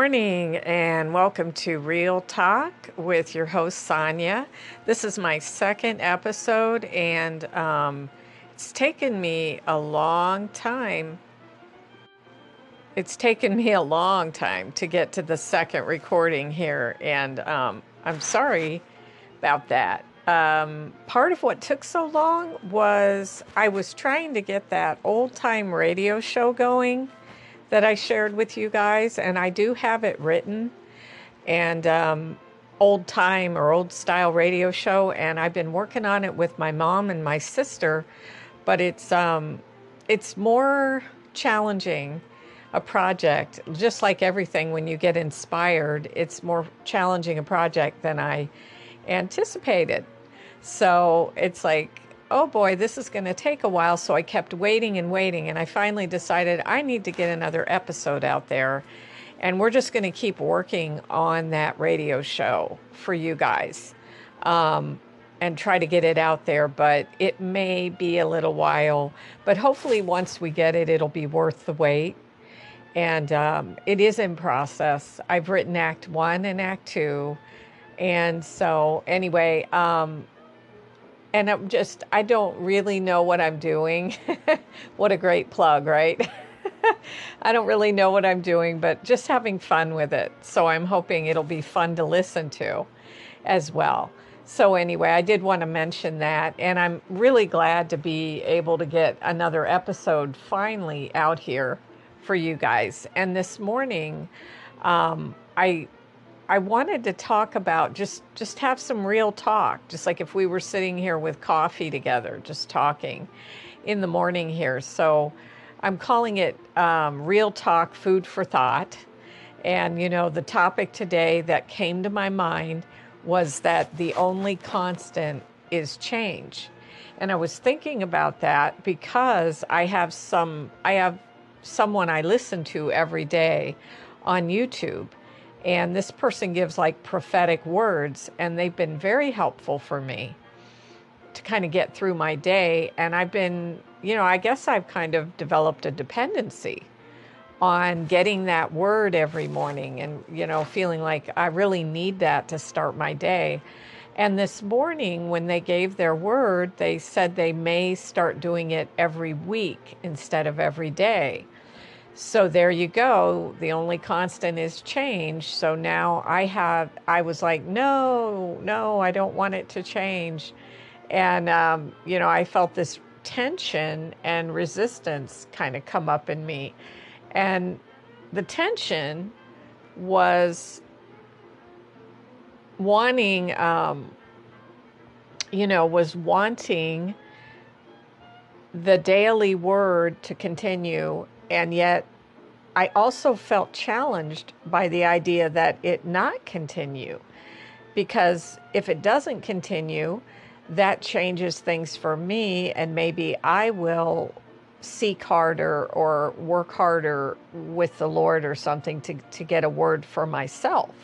morning and welcome to Real Talk with your host Sonia. This is my second episode, and um, it's taken me a long time. It's taken me a long time to get to the second recording here, and um, I'm sorry about that. Um, part of what took so long was I was trying to get that old time radio show going that I shared with you guys, and I do have it written and um, old time or old style radio show, and I've been working on it with my mom and my sister, but it's um, it's more challenging a project just like everything when you get inspired it's more challenging a project than i anticipated. So it's like oh boy, this is going to take a while. So I kept waiting and waiting. And I finally decided I need to get another episode out there. And we're just going to keep working on that radio show for you guys um, and try to get it out there. But it may be a little while. But hopefully, once we get it, it'll be worth the wait. And um, it is in process. I've written Act One and Act Two. And so, anyway, um, and I'm just, I don't really know what I'm doing. what a great plug, right? I don't really know what I'm doing, but just having fun with it. So I'm hoping it'll be fun to listen to as well. So, anyway, I did want to mention that, and I'm really glad to be able to get another episode finally out here for you guys. And this morning, um, I I wanted to talk about just just have some real talk, just like if we were sitting here with coffee together, just talking in the morning here. So I'm calling it um, Real Talk Food for Thought. And, you know, the topic today that came to my mind was that the only constant is change. And I was thinking about that because I have some, I have someone I listen to every day on YouTube and this person gives like prophetic words, and they've been very helpful for me to kind of get through my day. And I've been, you know, I guess I've kind of developed a dependency on getting that word every morning and, you know, feeling like I really need that to start my day. And this morning, when they gave their word, they said they may start doing it every week instead of every day. So there you go. The only constant is change. So now I have, I was like, no, no, I don't want it to change. And, um, you know, I felt this tension and resistance kind of come up in me. And the tension was wanting, um, you know, was wanting the daily word to continue and yet, I also felt challenged by the idea that it not continue. Because if it doesn't continue, that changes things for me, and maybe I will seek harder or work harder with the Lord or something to, to get a word for myself.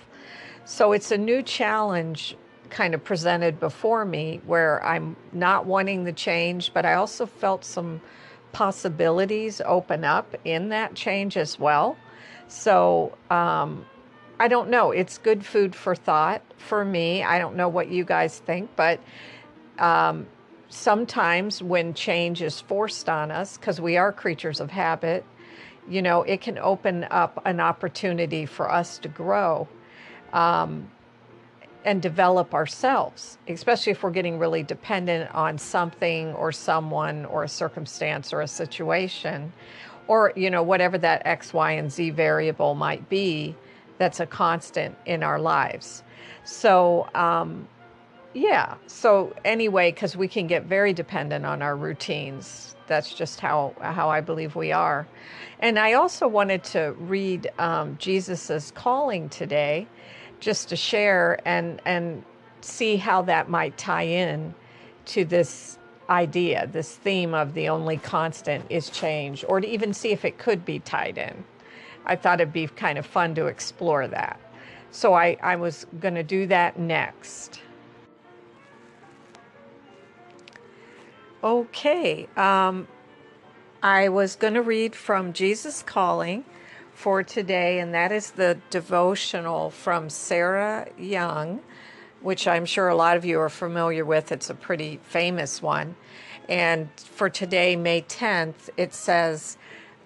So it's a new challenge kind of presented before me where I'm not wanting the change, but I also felt some possibilities open up in that change as well. So, um, I don't know. It's good food for thought for me. I don't know what you guys think, but um, sometimes when change is forced on us, because we are creatures of habit, you know, it can open up an opportunity for us to grow. Um, and develop ourselves, especially if we're getting really dependent on something or someone or a circumstance or a situation or you know whatever that x y and z variable might be that's a constant in our lives. So um, yeah. So anyway because we can get very dependent on our routines. That's just how how i believe we are. And i also wanted to read um, jesus's calling today just to share and and see how that might tie in to this idea, this theme of the only constant is change, or to even see if it could be tied in. I thought it'd be kind of fun to explore that. So I, I was going to do that next. Okay, um, I was going to read from Jesus Calling for today, and that is the devotional from Sarah Young, which I'm sure a lot of you are familiar with. It's a pretty famous one. And for today, May 10th, it says,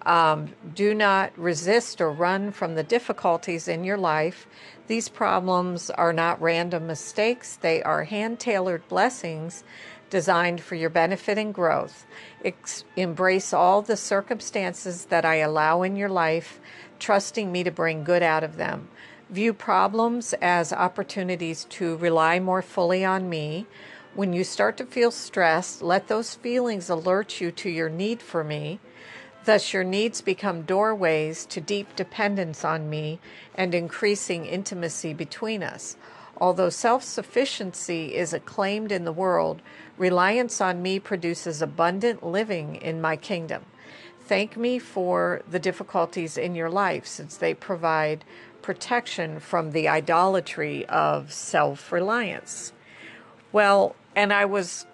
um, Do not resist or run from the difficulties in your life. These problems are not random mistakes, they are hand tailored blessings designed for your benefit and growth. Ex- embrace all the circumstances that I allow in your life, trusting me to bring good out of them. View problems as opportunities to rely more fully on me. When you start to feel stressed, let those feelings alert you to your need for me. Thus, your needs become doorways to deep dependence on me and increasing intimacy between us. Although self sufficiency is acclaimed in the world, reliance on me produces abundant living in my kingdom. Thank me for the difficulties in your life, since they provide protection from the idolatry of self reliance. Well, and I was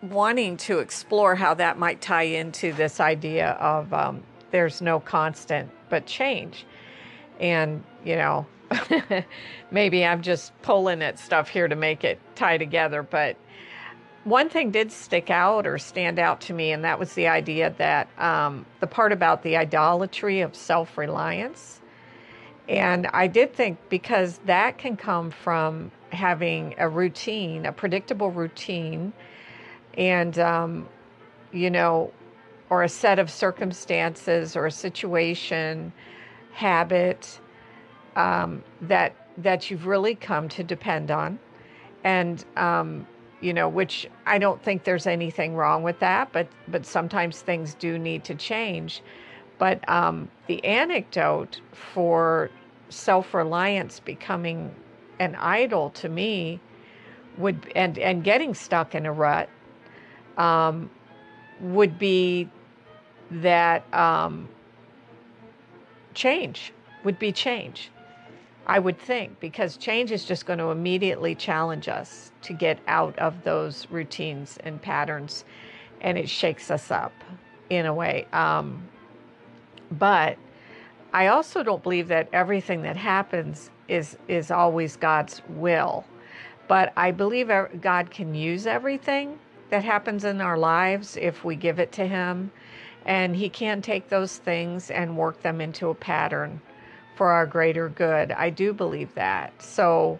wanting to explore how that might tie into this idea of um, there's no constant but change. And, you know, maybe I'm just pulling at stuff here to make it tie together. But one thing did stick out or stand out to me, and that was the idea that um, the part about the idolatry of self reliance. And I did think because that can come from having a routine, a predictable routine and um, you know or a set of circumstances or a situation habit um, that that you've really come to depend on and um, you know which i don't think there's anything wrong with that but but sometimes things do need to change but um, the anecdote for self-reliance becoming an idol to me would and and getting stuck in a rut um, would be that um, change would be change. I would think, because change is just going to immediately challenge us to get out of those routines and patterns, and it shakes us up in a way. Um, but I also don't believe that everything that happens is is always God's will. But I believe God can use everything that happens in our lives if we give it to Him. And He can take those things and work them into a pattern for our greater good. I do believe that. So,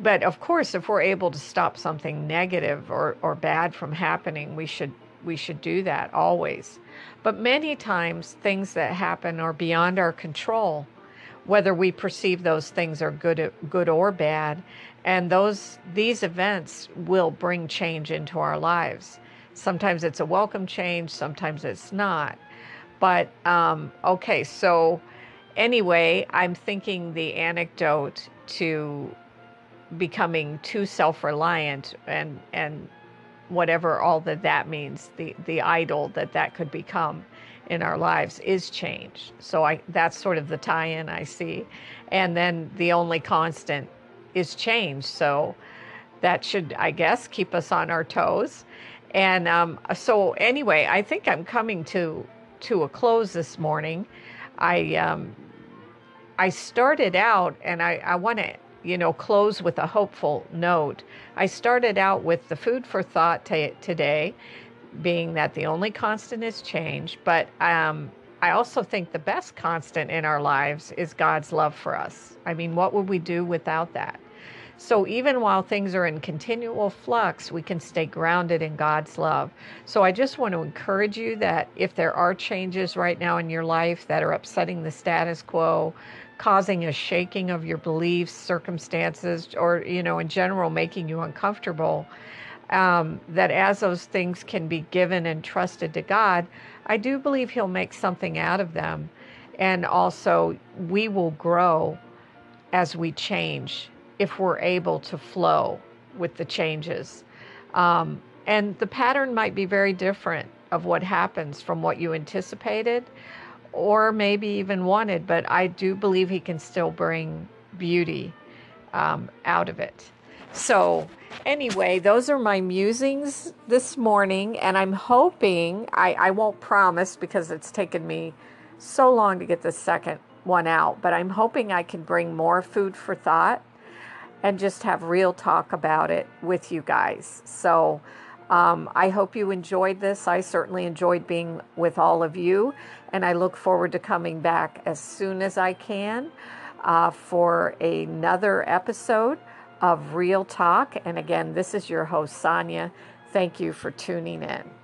but of course, if we're able to stop something negative or, or bad from happening, we should we should do that always. But many times things that happen are beyond our control, whether we perceive those things are good good or bad and those these events will bring change into our lives sometimes it's a welcome change sometimes it's not but um, okay so anyway i'm thinking the anecdote to becoming too self-reliant and and whatever all that that means the the idol that that could become in our lives is change so i that's sort of the tie-in i see and then the only constant is change. So that should, I guess, keep us on our toes. And um, so, anyway, I think I'm coming to to a close this morning. I um, I started out, and I, I want to you know close with a hopeful note. I started out with the food for thought t- today, being that the only constant is change. But um, I also think the best constant in our lives is God's love for us. I mean, what would we do without that? So even while things are in continual flux, we can stay grounded in God's love. So I just want to encourage you that if there are changes right now in your life that are upsetting the status quo, causing a shaking of your beliefs, circumstances, or, you know, in general, making you uncomfortable, um, that as those things can be given and trusted to God, I do believe He'll make something out of them. And also, we will grow as we change if we're able to flow with the changes. Um, and the pattern might be very different of what happens from what you anticipated or maybe even wanted, but I do believe he can still bring beauty um, out of it. So, anyway, those are my musings this morning, and I'm hoping, I, I won't promise because it's taken me so long to get the second one out, but I'm hoping I can bring more food for thought and just have real talk about it with you guys. So um, I hope you enjoyed this. I certainly enjoyed being with all of you, and I look forward to coming back as soon as I can uh, for another episode of Real Talk. And again, this is your host, Sonia. Thank you for tuning in.